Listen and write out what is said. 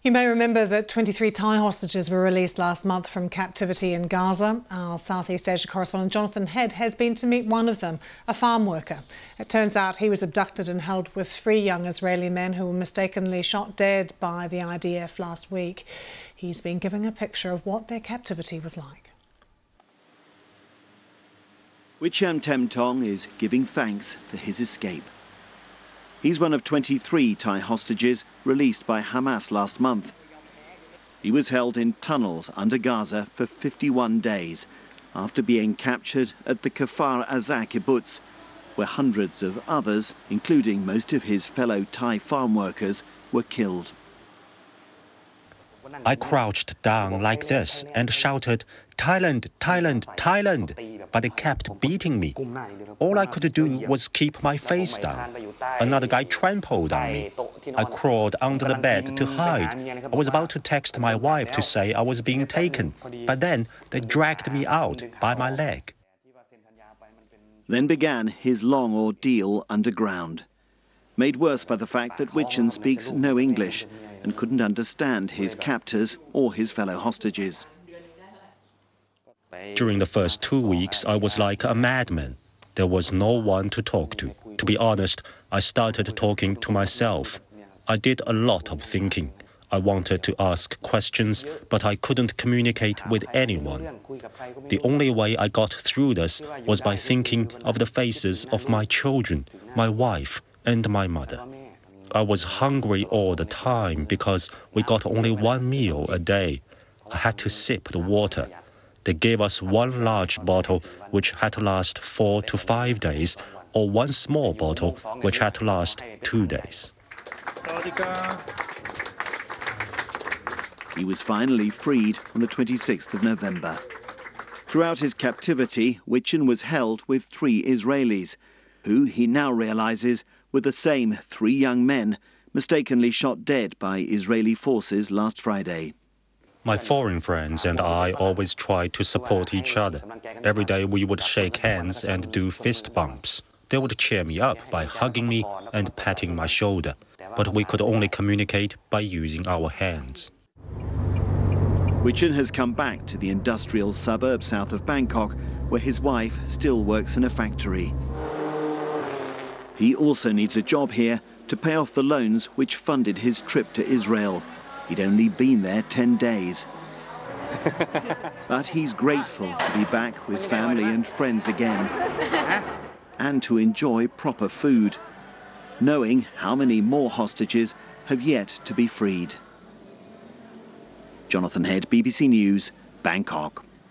You may remember that 23 Thai hostages were released last month from captivity in Gaza. Our Southeast Asia correspondent Jonathan Head has been to meet one of them, a farm worker. It turns out he was abducted and held with three young Israeli men who were mistakenly shot dead by the IDF last week. He's been giving a picture of what their captivity was like. Wichian Temthong is giving thanks for his escape. He's one of 23 Thai hostages released by Hamas last month. He was held in tunnels under Gaza for 51 days after being captured at the Kfar Aza kibbutz, where hundreds of others, including most of his fellow Thai farm workers, were killed. I crouched down like this and shouted, Thailand, Thailand, Thailand, but they kept beating me. All I could do was keep my face down. Another guy trampled on me. I crawled under the bed to hide. I was about to text my wife to say I was being taken, but then they dragged me out by my leg. Then began his long ordeal underground, made worse by the fact that Wichian speaks no English and couldn't understand his captors or his fellow hostages. During the first two weeks, I was like a madman. There was no one to talk to. To be honest, I started talking to myself. I did a lot of thinking. I wanted to ask questions, but I couldn't communicate with anyone. The only way I got through this was by thinking of the faces of my children, my wife, and my mother. I was hungry all the time because we got only one meal a day. I had to sip the water. They gave us one large bottle which had to last four to five days, or one small bottle which had to last two days. He was finally freed on the 26th of November. Throughout his captivity, Wichian was held with three Israelis, who he now realizes were the same three young men mistakenly shot dead by Israeli forces last Friday. My foreign friends and I always tried to support each other. Every day we would shake hands and do fist bumps. They would cheer me up by hugging me and patting my shoulder, but we could only communicate by using our hands. Wichian has come back to the industrial suburb south of Bangkok, where his wife still works in a factory. He also needs a job here to pay off the loans which funded his trip to Israel. He'd only been there 10 days. but he's grateful to be back with family and friends again and to enjoy proper food, knowing how many more hostages have yet to be freed. Jonathan Head, BBC News, Bangkok.